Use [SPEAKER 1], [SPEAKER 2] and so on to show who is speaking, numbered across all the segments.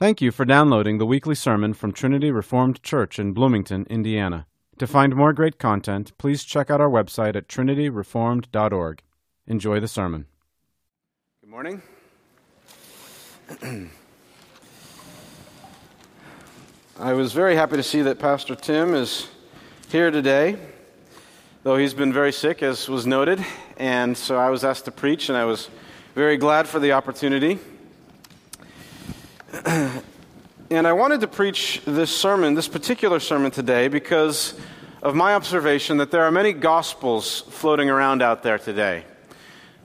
[SPEAKER 1] Thank you for downloading the weekly sermon from Trinity Reformed Church in Bloomington, Indiana. To find more great content, please check out our website at trinityreformed.org. Enjoy the sermon.
[SPEAKER 2] Good morning. I was very happy to see that Pastor Tim is here today, though he's been very sick, as was noted, and so I was asked to preach, and I was very glad for the opportunity. and I wanted to preach this sermon, this particular sermon today, because of my observation that there are many gospels floating around out there today.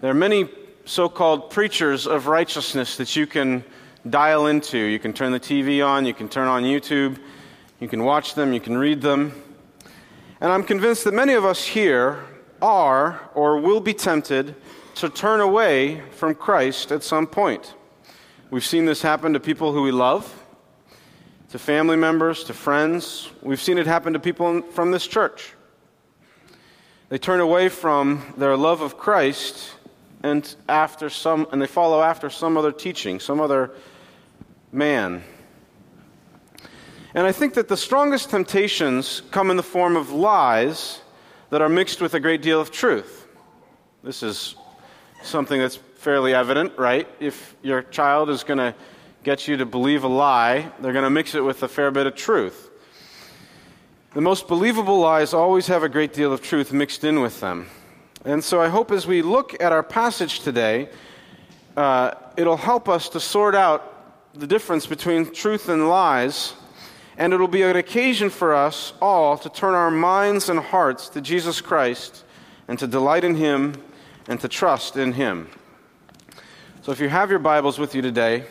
[SPEAKER 2] There are many so called preachers of righteousness that you can dial into. You can turn the TV on, you can turn on YouTube, you can watch them, you can read them. And I'm convinced that many of us here are or will be tempted to turn away from Christ at some point. We've seen this happen to people who we love, to family members, to friends. We've seen it happen to people from this church. They turn away from their love of Christ and after some and they follow after some other teaching, some other man. And I think that the strongest temptations come in the form of lies that are mixed with a great deal of truth. This is something that's fairly evident, right? If your child is going to get you to believe a lie, they're going to mix it with a fair bit of truth. The most believable lies always have a great deal of truth mixed in with them. And so I hope as we look at our passage today, uh, it'll help us to sort out the difference between truth and lies, and it'll be an occasion for us all to turn our minds and hearts to Jesus Christ and to delight in Him and to trust in Him. So if you have your Bibles with you today,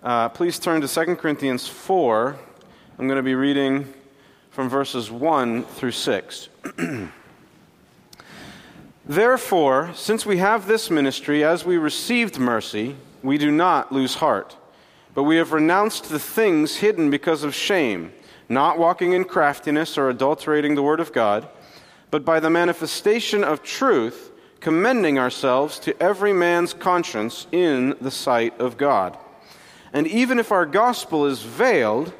[SPEAKER 2] uh, please turn to 2 Corinthians 4. I'm going to be reading from verses 1 through 6. Therefore, since we have this ministry, as we received mercy, we do not lose heart. But we have renounced the things hidden because of shame, not walking in craftiness or adulterating the word of God, but by the manifestation of truth commending ourselves to every man's conscience in the sight of God. And even if our gospel is veiled,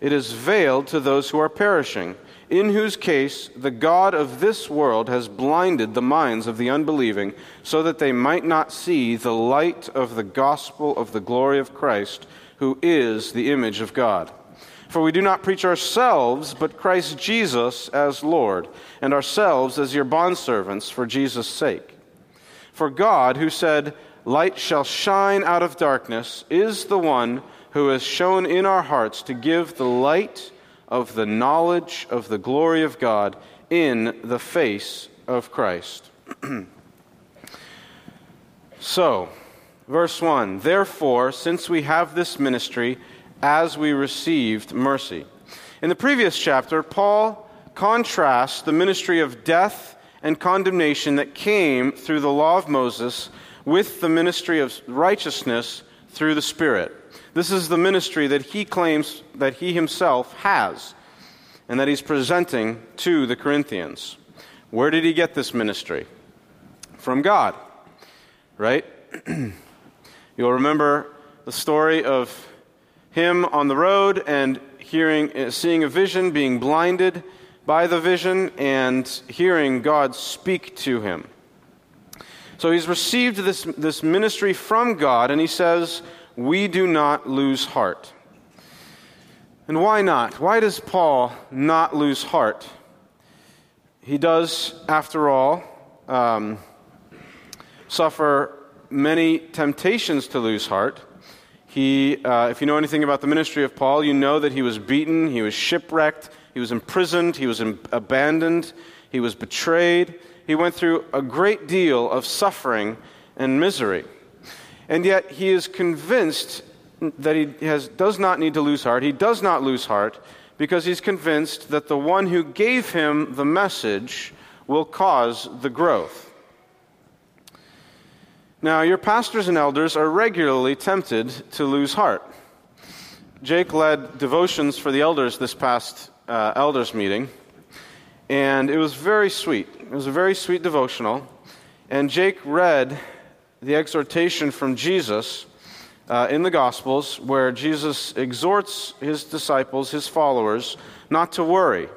[SPEAKER 2] it is veiled to those who are perishing, in whose case the God of this world has blinded the minds of the unbelieving, so that they might not see the light of the gospel of the glory of Christ, who is the image of God. For we do not preach ourselves, but Christ Jesus as Lord, and ourselves as your bondservants for Jesus' sake. For God, who said, Light shall shine out of darkness, is the one who has shown in our hearts to give the light of the knowledge of the glory of God in the face of Christ. so, verse 1 Therefore, since we have this ministry, as we received mercy. In the previous chapter, Paul contrasts the ministry of death and condemnation that came through the law of Moses with the ministry of righteousness through the Spirit. This is the ministry that he claims that he himself has and that he's presenting to the Corinthians. Where did he get this ministry? From God, right? You'll remember the story of him on the road and hearing, uh, seeing a vision, being blinded by the vision, and hearing God speak to him. So he's received this, this ministry from God, and he says, We do not lose heart. And why not? Why does Paul not lose heart? He does, after all, um, suffer many temptations to lose heart. He, uh, if you know anything about the ministry of Paul, you know that he was beaten, he was shipwrecked, he was imprisoned, he was in, abandoned, he was betrayed. He went through a great deal of suffering and misery. And yet he is convinced that he has, does not need to lose heart. He does not lose heart because he's convinced that the one who gave him the message will cause the growth. Now, your pastors and elders are regularly tempted to lose heart. Jake led devotions for the elders this past uh, elders meeting, and it was very sweet. It was a very sweet devotional. And Jake read the exhortation from Jesus uh, in the Gospels where Jesus exhorts his disciples, his followers, not to worry.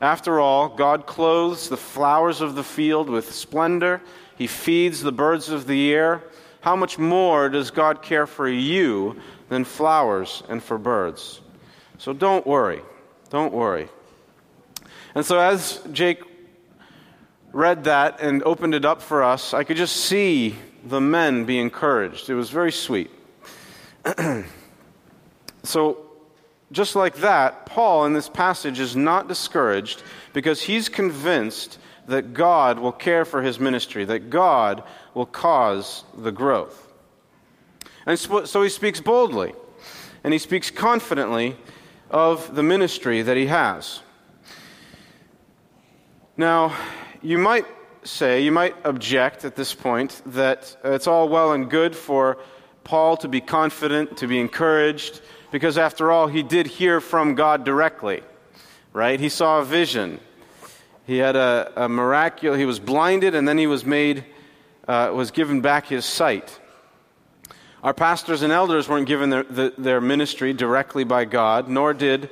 [SPEAKER 2] After all, God clothes the flowers of the field with splendor, He feeds the birds of the air. How much more does God care for you than flowers and for birds? So don't worry. Don't worry. And so, as Jake read that and opened it up for us, I could just see the men be encouraged. It was very sweet. so, just like that, Paul in this passage is not discouraged because he's convinced that God will care for his ministry, that God will cause the growth. And so he speaks boldly and he speaks confidently of the ministry that he has. Now, you might say, you might object at this point that it's all well and good for Paul to be confident, to be encouraged, because after all, he did hear from God directly, right? He saw a vision. He had a, a miraculous, he was blinded and then he was made, uh, was given back his sight. Our pastors and elders weren't given their, the, their ministry directly by God, nor did,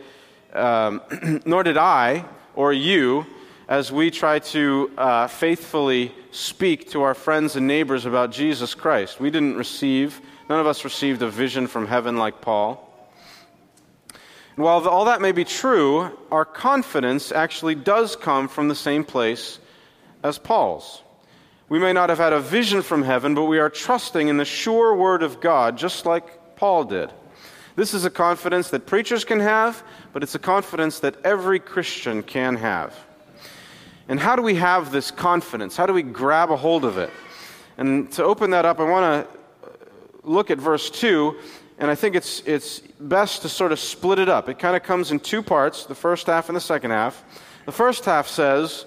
[SPEAKER 2] um, nor did I or you as we try to uh, faithfully speak to our friends and neighbors about Jesus Christ. We didn't receive, none of us received a vision from heaven like Paul. And while all that may be true, our confidence actually does come from the same place as Paul's. We may not have had a vision from heaven, but we are trusting in the sure word of God, just like Paul did. This is a confidence that preachers can have, but it's a confidence that every Christian can have. And how do we have this confidence? How do we grab a hold of it? And to open that up, I want to look at verse 2, and I think it's, it's best to sort of split it up. It kind of comes in two parts the first half and the second half. The first half says,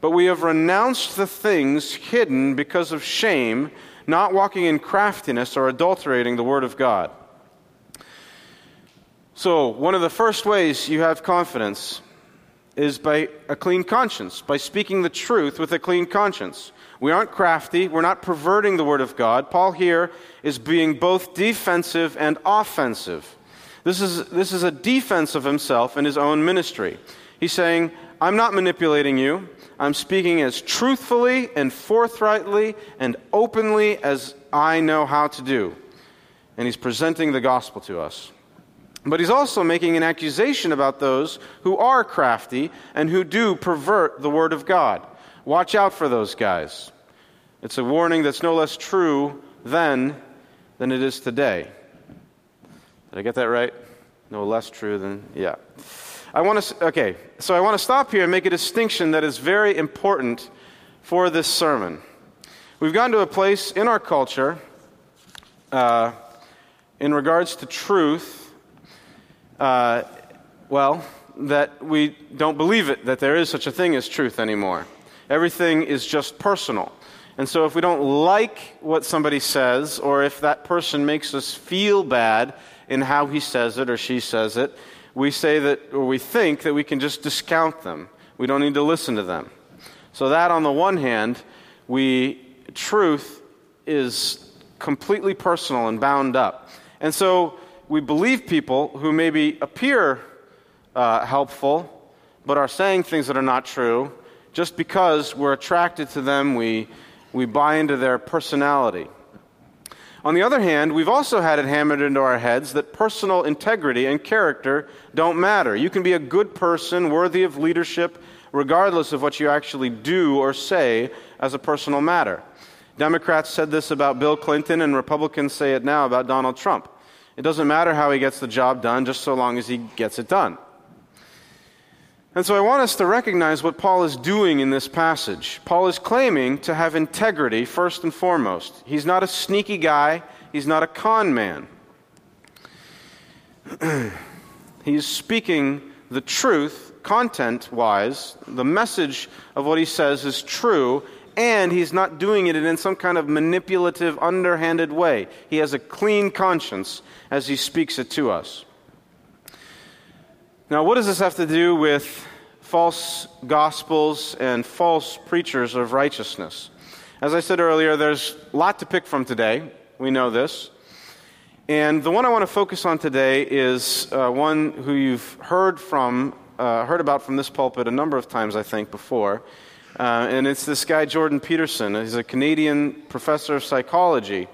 [SPEAKER 2] But we have renounced the things hidden because of shame, not walking in craftiness or adulterating the word of God. So, one of the first ways you have confidence is by a clean conscience, by speaking the truth with a clean conscience. We aren't crafty, we're not perverting the Word of God. Paul here is being both defensive and offensive. This is, this is a defense of himself and his own ministry. He's saying, I'm not manipulating you. I'm speaking as truthfully and forthrightly and openly as I know how to do. And he's presenting the gospel to us. But he's also making an accusation about those who are crafty and who do pervert the word of God. Watch out for those guys. It's a warning that's no less true then than it is today. Did I get that right? No less true than, yeah. I want to, okay, so I want to stop here and make a distinction that is very important for this sermon. We've gotten to a place in our culture, uh, in regards to truth, uh, well, that we don't believe it, that there is such a thing as truth anymore. Everything is just personal. And so if we don't like what somebody says, or if that person makes us feel bad in how he says it or she says it, we say that, or we think that we can just discount them. We don't need to listen to them. So that on the one hand, we, truth is completely personal and bound up. And so we believe people who maybe appear uh, helpful, but are saying things that are not true, just because we're attracted to them, we, we buy into their personality. On the other hand, we've also had it hammered into our heads that personal integrity and character don't matter. You can be a good person, worthy of leadership, regardless of what you actually do or say as a personal matter. Democrats said this about Bill Clinton, and Republicans say it now about Donald Trump. It doesn't matter how he gets the job done, just so long as he gets it done. And so I want us to recognize what Paul is doing in this passage. Paul is claiming to have integrity first and foremost. He's not a sneaky guy, he's not a con man. he's speaking the truth, content wise. The message of what he says is true, and he's not doing it in some kind of manipulative, underhanded way. He has a clean conscience as he speaks it to us. Now, what does this have to do with false gospels and false preachers of righteousness? As I said earlier, there's a lot to pick from today. We know this. And the one I want to focus on today is uh, one who you've heard from, uh, heard about from this pulpit a number of times, I think, before. Uh, and it's this guy, Jordan Peterson. He's a Canadian professor of psychology.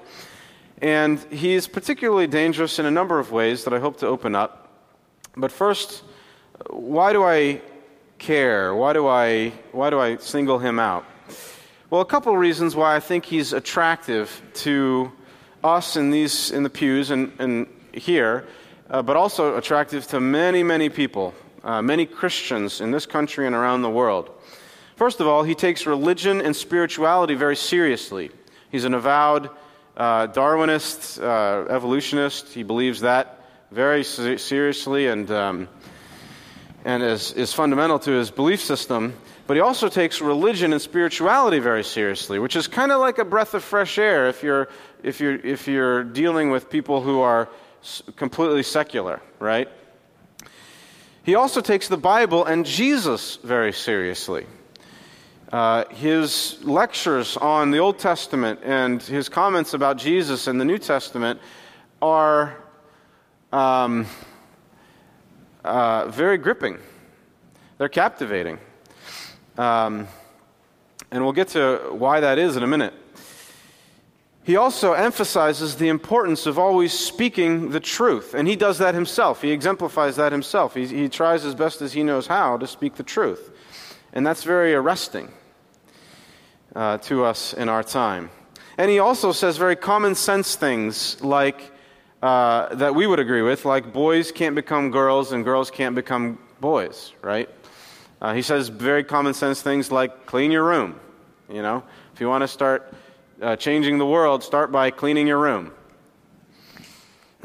[SPEAKER 2] And he's particularly dangerous in a number of ways that I hope to open up. But first, why do I care? Why do I, why do I single him out? Well, a couple of reasons why I think he's attractive to us in, these, in the pews and, and here, uh, but also attractive to many, many people, uh, many Christians in this country and around the world. First of all, he takes religion and spirituality very seriously. He's an avowed uh, Darwinist, uh, evolutionist. He believes that very seriously and, um, and is, is fundamental to his belief system. But he also takes religion and spirituality very seriously, which is kind of like a breath of fresh air if you're, if you're, if you're dealing with people who are completely secular, right? He also takes the Bible and Jesus very seriously. Uh, his lectures on the Old Testament and his comments about Jesus in the New Testament are um, uh, very gripping. They're captivating. Um, and we'll get to why that is in a minute. He also emphasizes the importance of always speaking the truth. And he does that himself. He exemplifies that himself. He, he tries as best as he knows how to speak the truth. And that's very arresting uh, to us in our time. And he also says very common sense things like uh, that we would agree with, like boys can't become girls and girls can't become boys, right? Uh, he says very common sense things like clean your room. You know, if you want to start uh, changing the world, start by cleaning your room.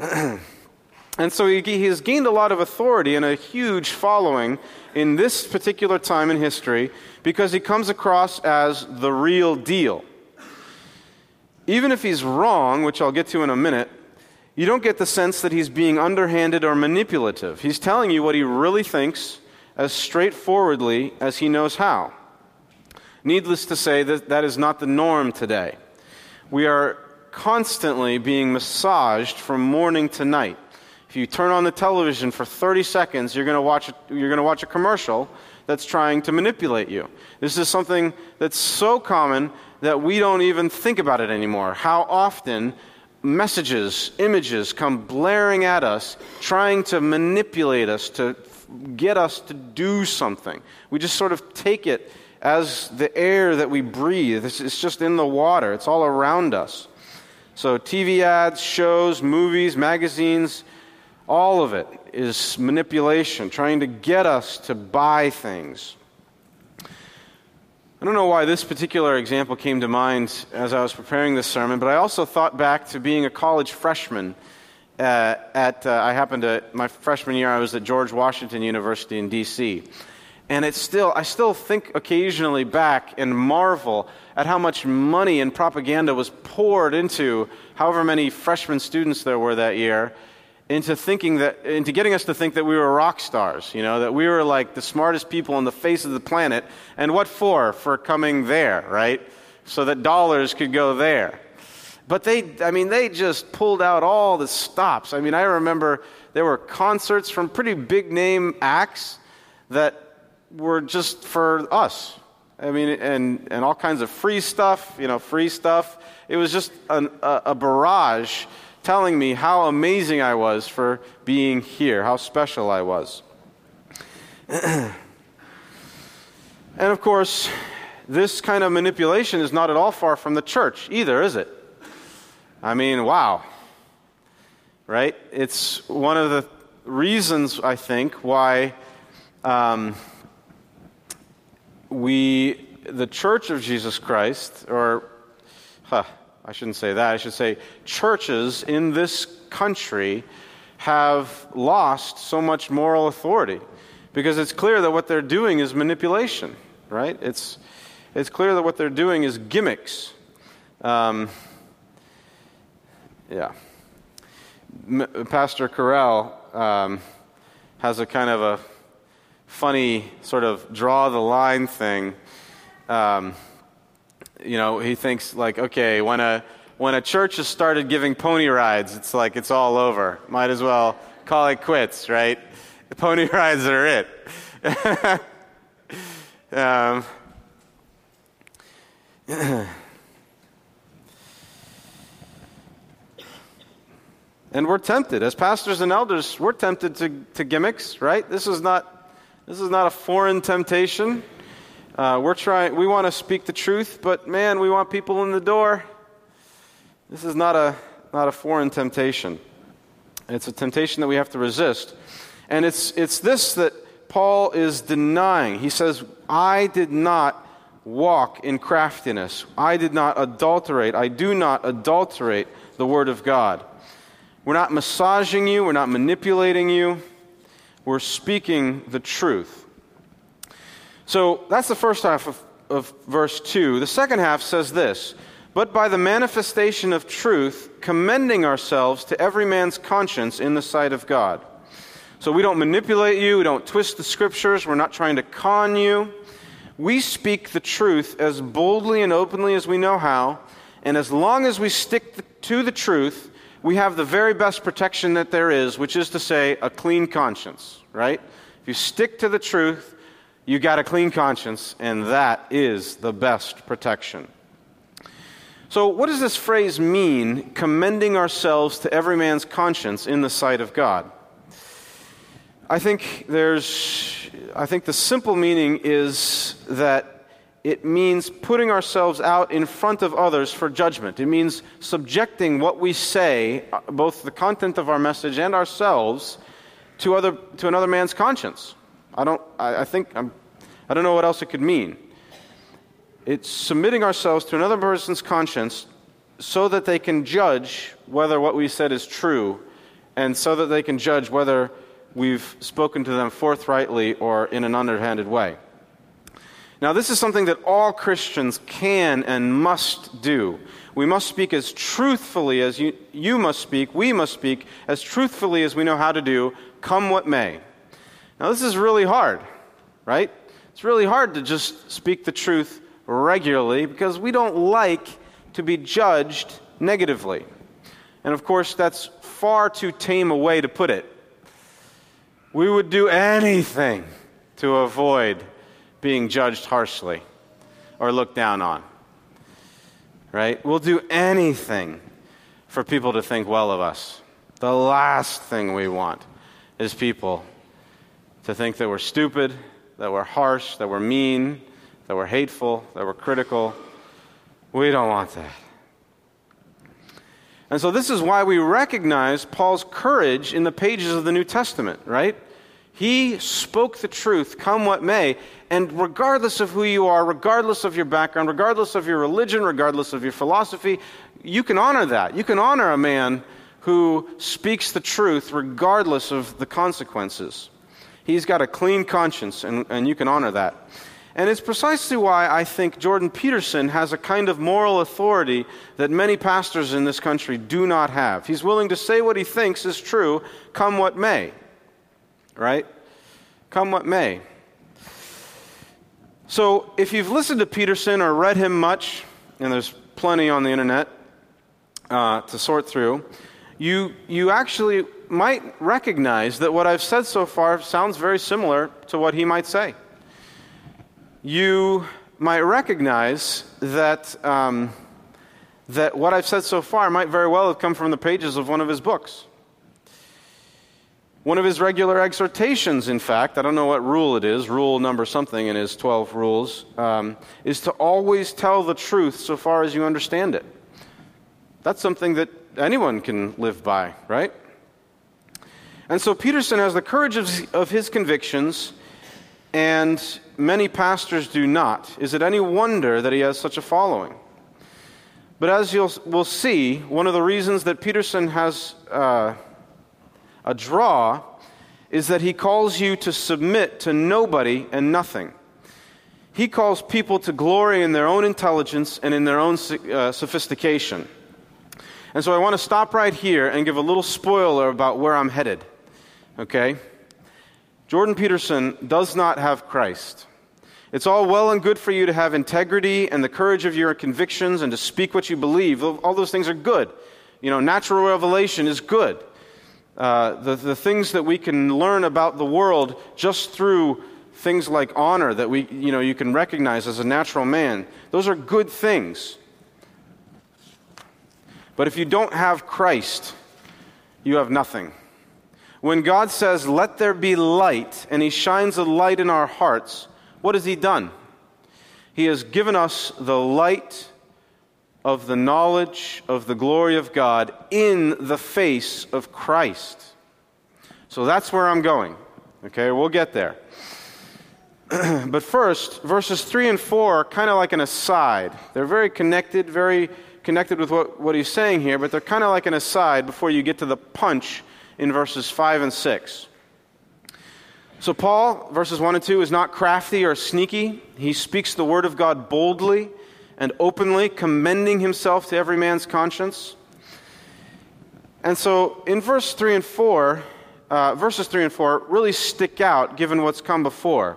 [SPEAKER 2] and so he, he has gained a lot of authority and a huge following in this particular time in history because he comes across as the real deal. Even if he's wrong, which I'll get to in a minute, you don't get the sense that he's being underhanded or manipulative. He's telling you what he really thinks as straightforwardly as he knows how. Needless to say, that, that is not the norm today. We are constantly being massaged from morning to night. If you turn on the television for 30 seconds, you're going to watch you're going to watch a commercial that's trying to manipulate you. This is something that's so common that we don't even think about it anymore. How often messages, images come blaring at us, trying to manipulate us, to get us to do something. We just sort of take it as the air that we breathe. It's, it's just in the water, it's all around us. So, TV ads, shows, movies, magazines, all of it is manipulation, trying to get us to buy things. I don't know why this particular example came to mind as I was preparing this sermon, but I also thought back to being a college freshman. Uh, at uh, I happened to my freshman year, I was at George Washington University in D.C. And it's still, I still think occasionally back and marvel at how much money and propaganda was poured into however many freshman students there were that year into thinking that, into getting us to think that we were rock stars, you know, that we were like the smartest people on the face of the planet. And what for? For coming there, right? So that dollars could go there. But they, I mean, they just pulled out all the stops. I mean, I remember there were concerts from pretty big name acts that were just for us. I mean, and, and all kinds of free stuff, you know, free stuff. It was just an, a, a barrage telling me how amazing I was for being here, how special I was. and of course, this kind of manipulation is not at all far from the church either, is it? I mean, wow. Right? It's one of the reasons, I think, why um, we, the church of Jesus Christ, or, huh, I shouldn't say that. I should say churches in this country have lost so much moral authority because it's clear that what they're doing is manipulation, right? It's, it's clear that what they're doing is gimmicks. Um, yeah. M- Pastor Corral um, has a kind of a funny sort of draw the line thing. Um, you know, he thinks like, okay, when a when a church has started giving pony rides, it's like it's all over. Might as well call it quits, right? The pony rides are it. um, and we're tempted as pastors and elders we're tempted to, to gimmicks right this is not this is not a foreign temptation uh, we're trying we want to speak the truth but man we want people in the door this is not a not a foreign temptation it's a temptation that we have to resist and it's it's this that paul is denying he says i did not walk in craftiness. I did not adulterate. I do not adulterate the Word of God. We're not massaging you, we're not manipulating you, we're speaking the truth. So that's the first half of, of verse 2. The second half says this But by the manifestation of truth, commending ourselves to every man's conscience in the sight of God. So we don't manipulate you, we don't twist the scriptures, we're not trying to con you. We speak the truth as boldly and openly as we know how, and as long as we stick to the truth, we have the very best protection that there is, which is to say, a clean conscience, right? If you stick to the truth, you got a clean conscience, and that is the best protection. So, what does this phrase mean, commending ourselves to every man's conscience in the sight of God? I think there's I think the simple meaning is that it means putting ourselves out in front of others for judgment. It means subjecting what we say, uh, both the content of our message and ourselves, to, other, to another man's conscience. I don't, I, I think, I'm, I don't know what else it could mean. It's submitting ourselves to another person's conscience so that they can judge whether what we said is true and so that they can judge whether we've spoken to them forthrightly or in an underhanded way. Now, this is something that all Christians can and must do. We must speak as truthfully as you, you must speak, we must speak as truthfully as we know how to do, come what may. Now, this is really hard, right? It's really hard to just speak the truth regularly because we don't like to be judged negatively. And of course, that's far too tame a way to put it. We would do anything to avoid being judged harshly or looked down on. Right? We'll do anything for people to think well of us. The last thing we want is people to think that we're stupid, that we're harsh, that we're mean, that we're hateful, that we're critical. We don't want that. And so, this is why we recognize Paul's courage in the pages of the New Testament, right? He spoke the truth, come what may, and regardless of who you are, regardless of your background, regardless of your religion, regardless of your philosophy, you can honor that. You can honor a man who speaks the truth regardless of the consequences. He's got a clean conscience, and, and you can honor that. And it's precisely why I think Jordan Peterson has a kind of moral authority that many pastors in this country do not have. He's willing to say what he thinks is true, come what may. Right? Come what may. So, if you've listened to Peterson or read him much, and there's plenty on the internet uh, to sort through, you, you actually might recognize that what I've said so far sounds very similar to what he might say you might recognize that, um, that what I've said so far might very well have come from the pages of one of his books. One of his regular exhortations, in fact, I don't know what rule it is, rule number something in his 12 rules, um, is to always tell the truth so far as you understand it. That's something that anyone can live by, right? And so Peterson has the courage of, of his convictions and many pastors do not. Is it any wonder that he has such a following? But as you'll we'll see, one of the reasons that Peterson has uh, a draw is that he calls you to submit to nobody and nothing. He calls people to glory in their own intelligence and in their own uh, sophistication. And so I want to stop right here and give a little spoiler about where I'm headed. Okay? Jordan Peterson does not have Christ. It's all well and good for you to have integrity and the courage of your convictions and to speak what you believe. All those things are good. You know, natural revelation is good. Uh, the, the things that we can learn about the world just through things like honor that we, you know, you can recognize as a natural man, those are good things. But if you don't have Christ, you have nothing. When God says, Let there be light, and He shines a light in our hearts, what has He done? He has given us the light of the knowledge of the glory of God in the face of Christ. So that's where I'm going. Okay, we'll get there. but first, verses 3 and 4 are kind of like an aside. They're very connected, very connected with what, what he's saying here, but they're kind of like an aside before you get to the punch in verses 5 and 6. So, Paul, verses 1 and 2, is not crafty or sneaky. He speaks the word of God boldly and openly, commending himself to every man's conscience. And so, in verse 3 and 4, uh, verses 3 and 4 really stick out given what's come before.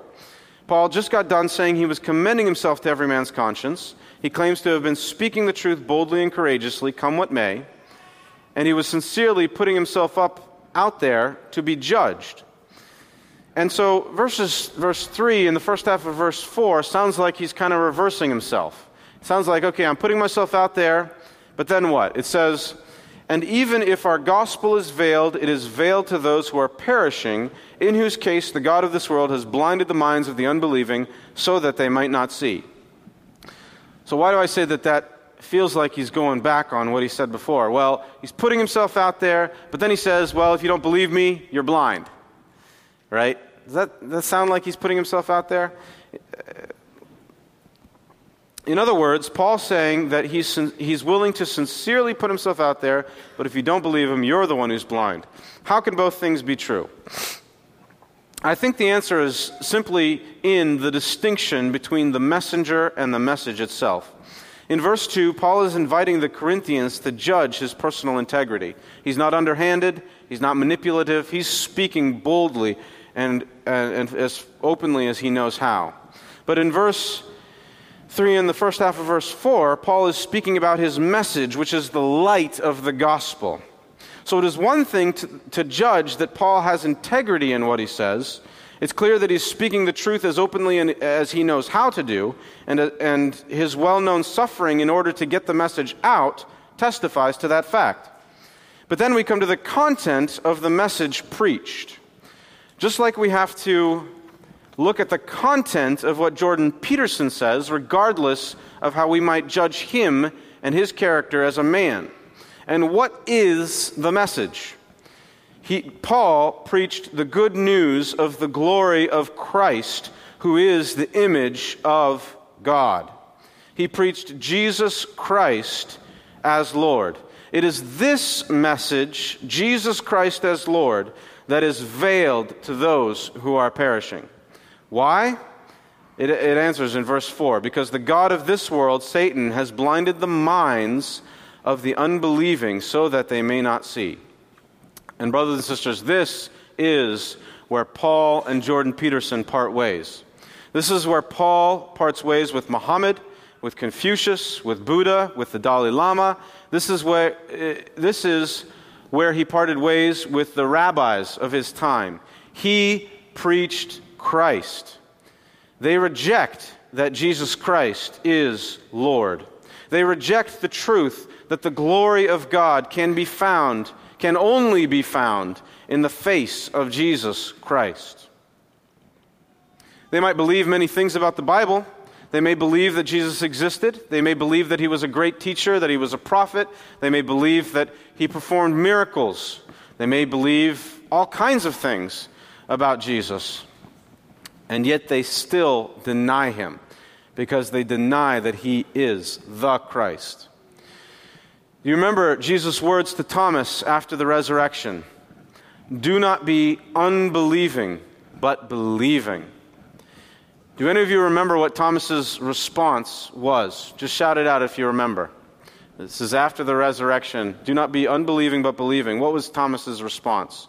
[SPEAKER 2] Paul just got done saying he was commending himself to every man's conscience. He claims to have been speaking the truth boldly and courageously, come what may. And he was sincerely putting himself up out there to be judged. And so, verses, verse 3 and the first half of verse 4 sounds like he's kind of reversing himself. It sounds like, okay, I'm putting myself out there, but then what? It says, and even if our gospel is veiled, it is veiled to those who are perishing, in whose case the God of this world has blinded the minds of the unbelieving so that they might not see. So, why do I say that that feels like he's going back on what he said before? Well, he's putting himself out there, but then he says, well, if you don't believe me, you're blind right? Does that, does that sound like he's putting himself out there? Uh, in other words, Paul's saying that he's, he's willing to sincerely put himself out there, but if you don't believe him, you're the one who's blind. How can both things be true? I think the answer is simply in the distinction between the messenger and the message itself. In verse 2, Paul is inviting the Corinthians to judge his personal integrity. He's not underhanded, he's not manipulative, he's speaking boldly and, and, and as openly as he knows how. But in verse 3 and the first half of verse 4, Paul is speaking about his message, which is the light of the gospel. So it is one thing to, to judge that Paul has integrity in what he says. It's clear that he's speaking the truth as openly as he knows how to do, and, and his well known suffering in order to get the message out testifies to that fact. But then we come to the content of the message preached. Just like we have to look at the content of what Jordan Peterson says, regardless of how we might judge him and his character as a man. And what is the message? He, Paul preached the good news of the glory of Christ, who is the image of God. He preached Jesus Christ as Lord. It is this message, Jesus Christ as Lord, that is veiled to those who are perishing. Why? It, it, answers in verse 4 because the God of this world, Satan, has blinded the minds of the unbelieving so that they may not see. And, brothers and sisters, this is where Paul and Jordan Peterson part ways. This is where Paul parts ways with Muhammad, with Confucius, with Buddha, with the Dalai Lama. This is where, uh, this is where he parted ways with the rabbis of his time. He preached Christ. They reject that Jesus Christ is Lord. They reject the truth that the glory of God can be found, can only be found in the face of Jesus Christ. They might believe many things about the Bible, they may believe that Jesus existed. They may believe that he was a great teacher, that he was a prophet. They may believe that he performed miracles. They may believe all kinds of things about Jesus. And yet they still deny him because they deny that he is the Christ. You remember Jesus' words to Thomas after the resurrection Do not be unbelieving, but believing. Do any of you remember what Thomas's response was? Just shout it out if you remember. This is after the resurrection. Do not be unbelieving but believing. What was Thomas's response?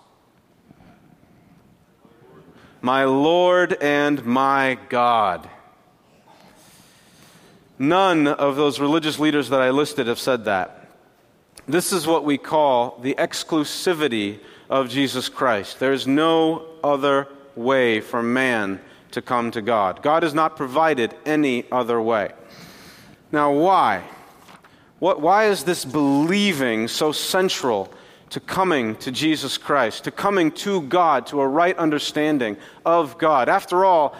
[SPEAKER 2] My Lord and my God. None of those religious leaders that I listed have said that. This is what we call the exclusivity of Jesus Christ. There is no other way for man to come to God. God has not provided any other way. Now, why? What, why is this believing so central to coming to Jesus Christ, to coming to God, to a right understanding of God? After all,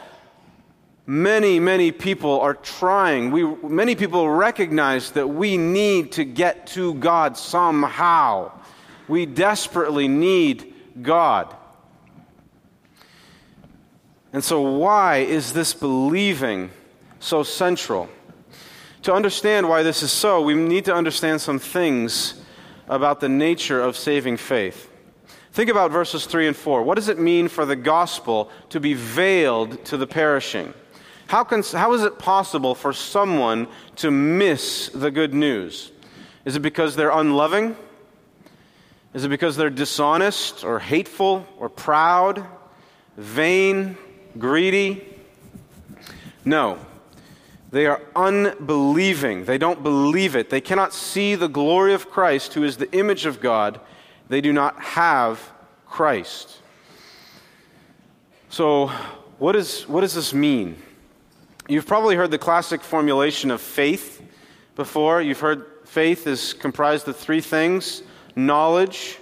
[SPEAKER 2] many, many people are trying. We, many people recognize that we need to get to God somehow. We desperately need God. And so, why is this believing so central? To understand why this is so, we need to understand some things about the nature of saving faith. Think about verses 3 and 4. What does it mean for the gospel to be veiled to the perishing? How, can, how is it possible for someone to miss the good news? Is it because they're unloving? Is it because they're dishonest or hateful or proud, vain, greedy? No. They are unbelieving. They don't believe it. They cannot see the glory of Christ, who is the image of God. They do not have Christ. So, what, is, what does this mean? You've probably heard the classic formulation of faith before. You've heard faith is comprised of three things knowledge.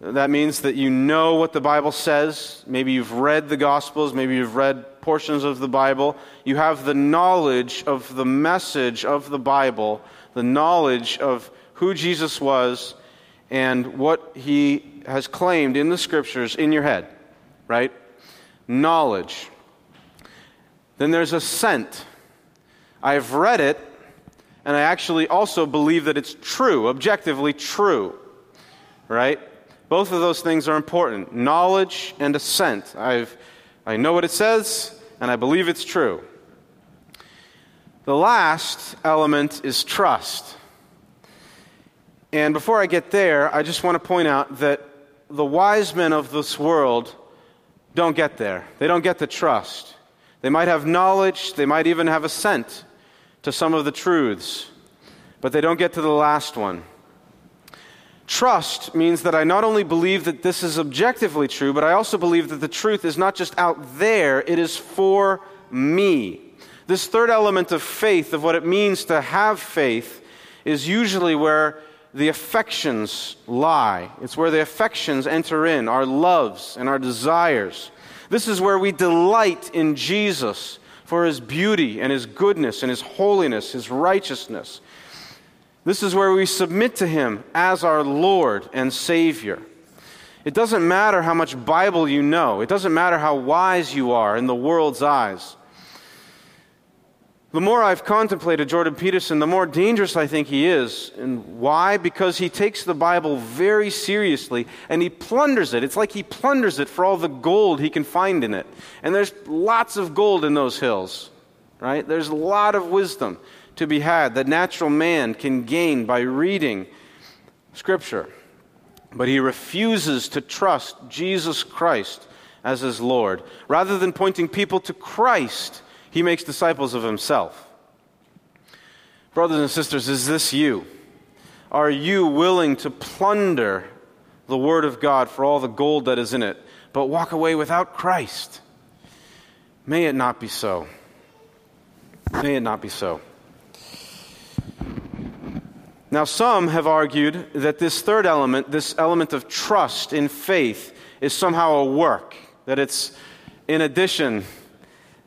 [SPEAKER 2] That means that you know what the Bible says. Maybe you've read the Gospels, maybe you've read portions of the Bible. You have the knowledge of the message of the Bible, the knowledge of who Jesus was and what he has claimed in the Scriptures in your head, right? Knowledge. Then there's assent. I've read it, and I actually also believe that it's true, objectively true. Right? Both of those things are important knowledge and assent. I've, I know what it says, and I believe it's true. The last element is trust. And before I get there, I just want to point out that the wise men of this world don't get there. They don't get the trust. They might have knowledge, they might even have assent to some of the truths, but they don't get to the last one. Trust means that I not only believe that this is objectively true, but I also believe that the truth is not just out there, it is for me. This third element of faith, of what it means to have faith, is usually where the affections lie. It's where the affections enter in, our loves and our desires. This is where we delight in Jesus for his beauty and his goodness and his holiness, his righteousness. This is where we submit to him as our Lord and Savior. It doesn't matter how much Bible you know, it doesn't matter how wise you are in the world's eyes. The more I've contemplated Jordan Peterson, the more dangerous I think he is. And why? Because he takes the Bible very seriously and he plunders it. It's like he plunders it for all the gold he can find in it. And there's lots of gold in those hills, right? There's a lot of wisdom to be had that natural man can gain by reading Scripture. But he refuses to trust Jesus Christ as his Lord. Rather than pointing people to Christ, he makes disciples of himself. Brothers and sisters, is this you? Are you willing to plunder the Word of God for all the gold that is in it, but walk away without Christ? May it not be so. May it not be so. Now, some have argued that this third element, this element of trust in faith, is somehow a work, that it's in addition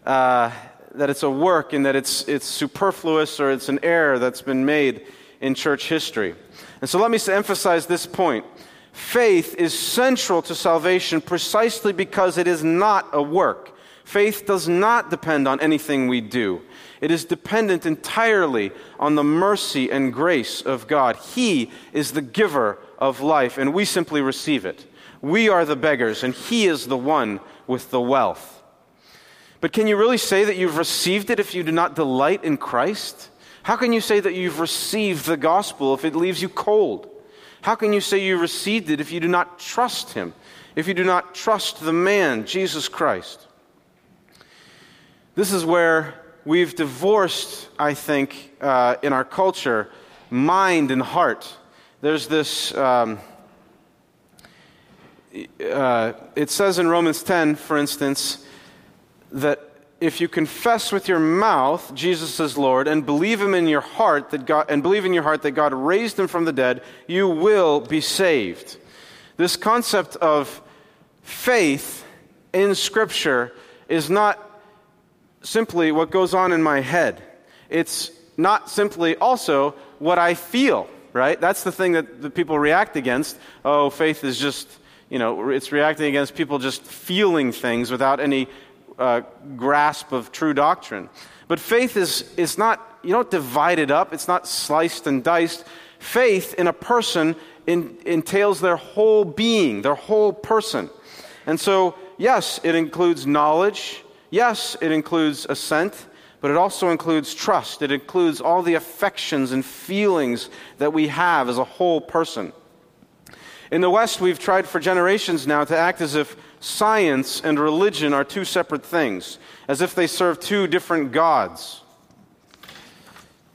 [SPEAKER 2] uh, that it's a work and that it's, it's superfluous or it's an error that's been made in church history. And so let me emphasize this point. Faith is central to salvation precisely because it is not a work. Faith does not depend on anything we do. It is dependent entirely on the mercy and grace of God. He is the giver of life, and we simply receive it. We are the beggars, and He is the one with the wealth. But can you really say that you've received it if you do not delight in Christ? How can you say that you've received the gospel if it leaves you cold? How can you say you received it if you do not trust him, if you do not trust the man, Jesus Christ? This is where we've divorced, I think, uh, in our culture, mind and heart. There's this. Um, uh, it says in Romans 10, for instance, that if you confess with your mouth Jesus is Lord and believe him in your heart that God and believe in your heart that God raised him from the dead, you will be saved. This concept of faith in scripture is not simply what goes on in my head. It's not simply also what I feel, right? That's the thing that the people react against. Oh, faith is just, you know, it's reacting against people just feeling things without any uh, grasp of true doctrine. But faith is, is not, you don't divide it up, it's not sliced and diced. Faith in a person in, entails their whole being, their whole person. And so, yes, it includes knowledge. Yes, it includes assent, but it also includes trust. It includes all the affections and feelings that we have as a whole person. In the West, we've tried for generations now to act as if science and religion are two separate things, as if they serve two different gods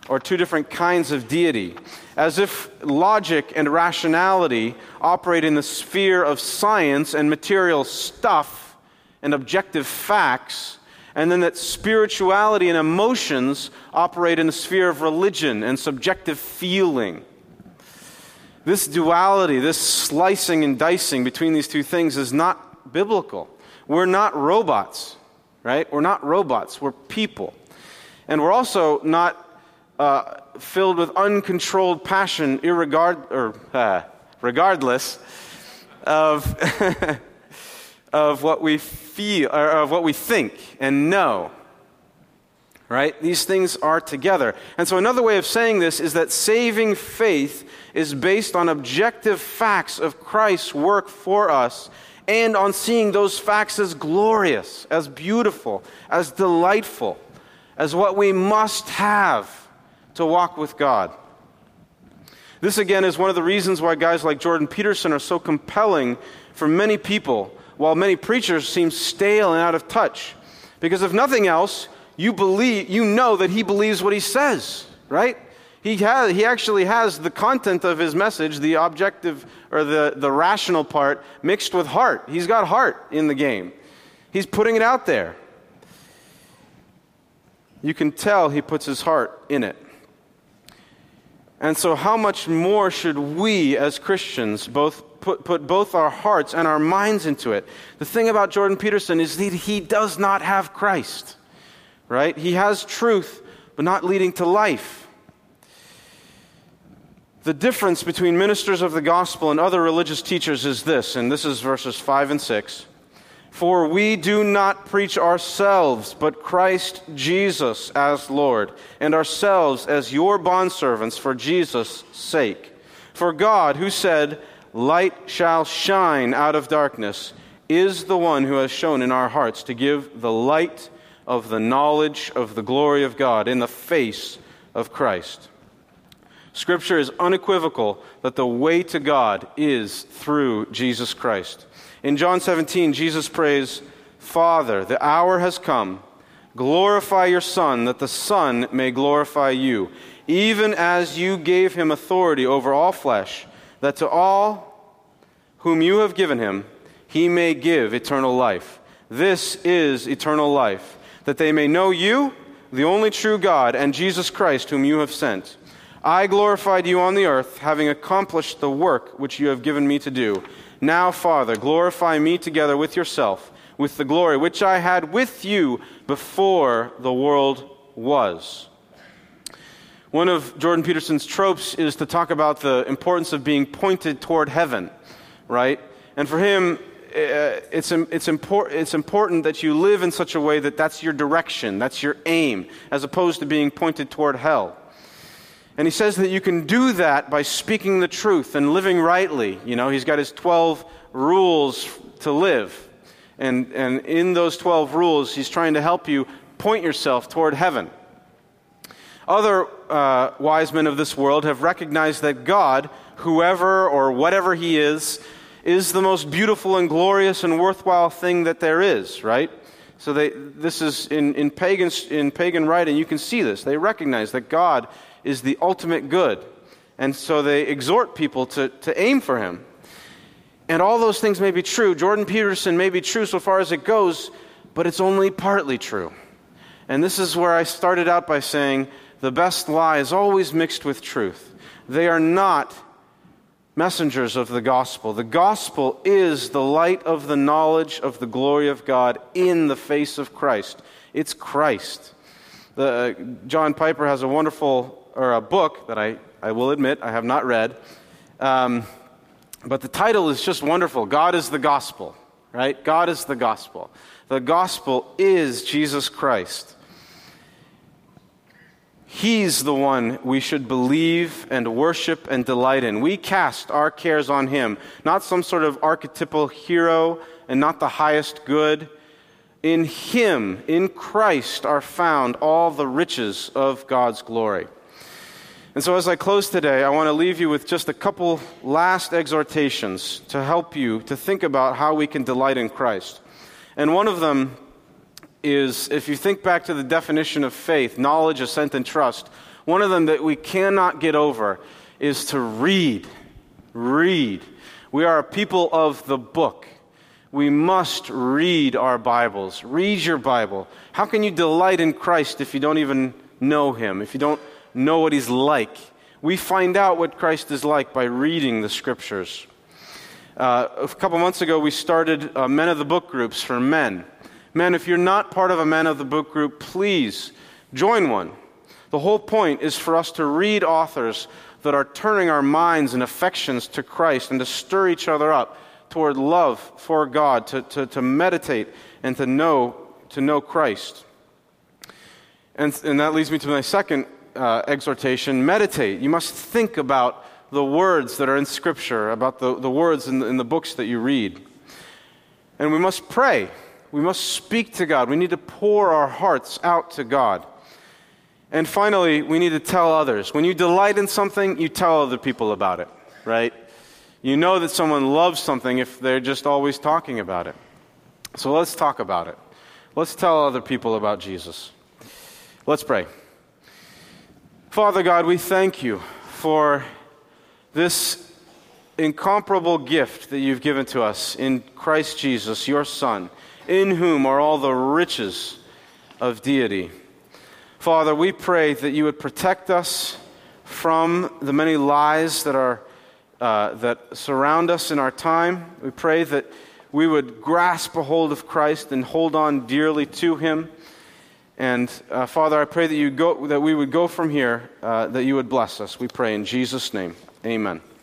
[SPEAKER 2] or two different kinds of deity, as if logic and rationality operate in the sphere of science and material stuff and objective facts, and then that spirituality and emotions operate in the sphere of religion and subjective feeling. This duality, this slicing and dicing between these two things is not biblical. We're not robots, right? We're not robots, we're people. And we're also not uh, filled with uncontrolled passion, irregard, or, uh, regardless of, of what we feel, or of what we think and know. Right? These things are together. And so, another way of saying this is that saving faith is based on objective facts of Christ's work for us and on seeing those facts as glorious, as beautiful, as delightful, as what we must have to walk with God. This, again, is one of the reasons why guys like Jordan Peterson are so compelling for many people, while many preachers seem stale and out of touch. Because if nothing else, you believe, you know that he believes what he says, right? He, has, he actually has the content of his message, the objective or the, the rational part, mixed with heart. He's got heart in the game. He's putting it out there. You can tell he puts his heart in it. And so, how much more should we as Christians both put, put both our hearts and our minds into it? The thing about Jordan Peterson is that he does not have Christ, right? He has truth, but not leading to life. The difference between ministers of the gospel and other religious teachers is this, and this is verses 5 and 6. For we do not preach ourselves, but Christ Jesus as Lord, and ourselves as your bondservants for Jesus' sake. For God, who said, Light shall shine out of darkness, is the one who has shone in our hearts to give the light of the knowledge of the glory of God in the face of Christ. Scripture is unequivocal that the way to God is through Jesus Christ. In John 17, Jesus prays, Father, the hour has come. Glorify your Son, that the Son may glorify you, even as you gave him authority over all flesh, that to all whom you have given him, he may give eternal life. This is eternal life, that they may know you, the only true God, and Jesus Christ, whom you have sent. I glorified you on the earth, having accomplished the work which you have given me to do. Now, Father, glorify me together with yourself, with the glory which I had with you before the world was. One of Jordan Peterson's tropes is to talk about the importance of being pointed toward heaven, right? And for him, uh, it's, it's, it's important that you live in such a way that that's your direction, that's your aim, as opposed to being pointed toward hell. And he says that you can do that by speaking the truth and living rightly. You know, he's got his 12 rules to live. And, and in those 12 rules, he's trying to help you point yourself toward heaven. Other uh, wise men of this world have recognized that God, whoever or whatever he is, is the most beautiful and glorious and worthwhile thing that there is, right? So they, this is in, in, pagan, in pagan writing, you can see this. They recognize that God is the ultimate good. And so they exhort people to, to aim for him. And all those things may be true. Jordan Peterson may be true so far as it goes, but it's only partly true. And this is where I started out by saying the best lie is always mixed with truth. They are not messengers of the gospel. The gospel is the light of the knowledge of the glory of God in the face of Christ. It's Christ. The, uh, John Piper has a wonderful, or a book that I, I will admit I have not read. Um, but the title is just wonderful God is the gospel, right? God is the gospel. The gospel is Jesus Christ. He's the one we should believe and worship and delight in. We cast our cares on Him, not some sort of archetypal hero and not the highest good. In Him, in Christ, are found all the riches of God's glory. And so, as I close today, I want to leave you with just a couple last exhortations to help you to think about how we can delight in Christ. And one of them is if you think back to the definition of faith knowledge, assent, and trust one of them that we cannot get over is to read. Read. We are a people of the book. We must read our Bibles. Read your Bible. How can you delight in Christ if you don't even know Him, if you don't know what He's like? We find out what Christ is like by reading the Scriptures. Uh, a couple months ago, we started uh, Men of the Book groups for men. Men, if you're not part of a Men of the Book group, please join one. The whole point is for us to read authors that are turning our minds and affections to Christ and to stir each other up toward love for God, to, to, to meditate and to know, to know Christ. And, and that leads me to my second uh, exhortation meditate. You must think about the words that are in Scripture, about the, the words in the, in the books that you read. And we must pray. We must speak to God. We need to pour our hearts out to God. And finally, we need to tell others. When you delight in something, you tell other people about it, right? You know that someone loves something if they're just always talking about it. So let's talk about it. Let's tell other people about Jesus. Let's pray. Father God, we thank you for this incomparable gift that you've given to us in Christ Jesus, your Son in whom are all the riches of deity. Father, we pray that you would protect us from the many lies that, are, uh, that surround us in our time. We pray that we would grasp a hold of Christ and hold on dearly to him. And uh, Father, I pray that, you go, that we would go from here, uh, that you would bless us. We pray in Jesus' name. Amen.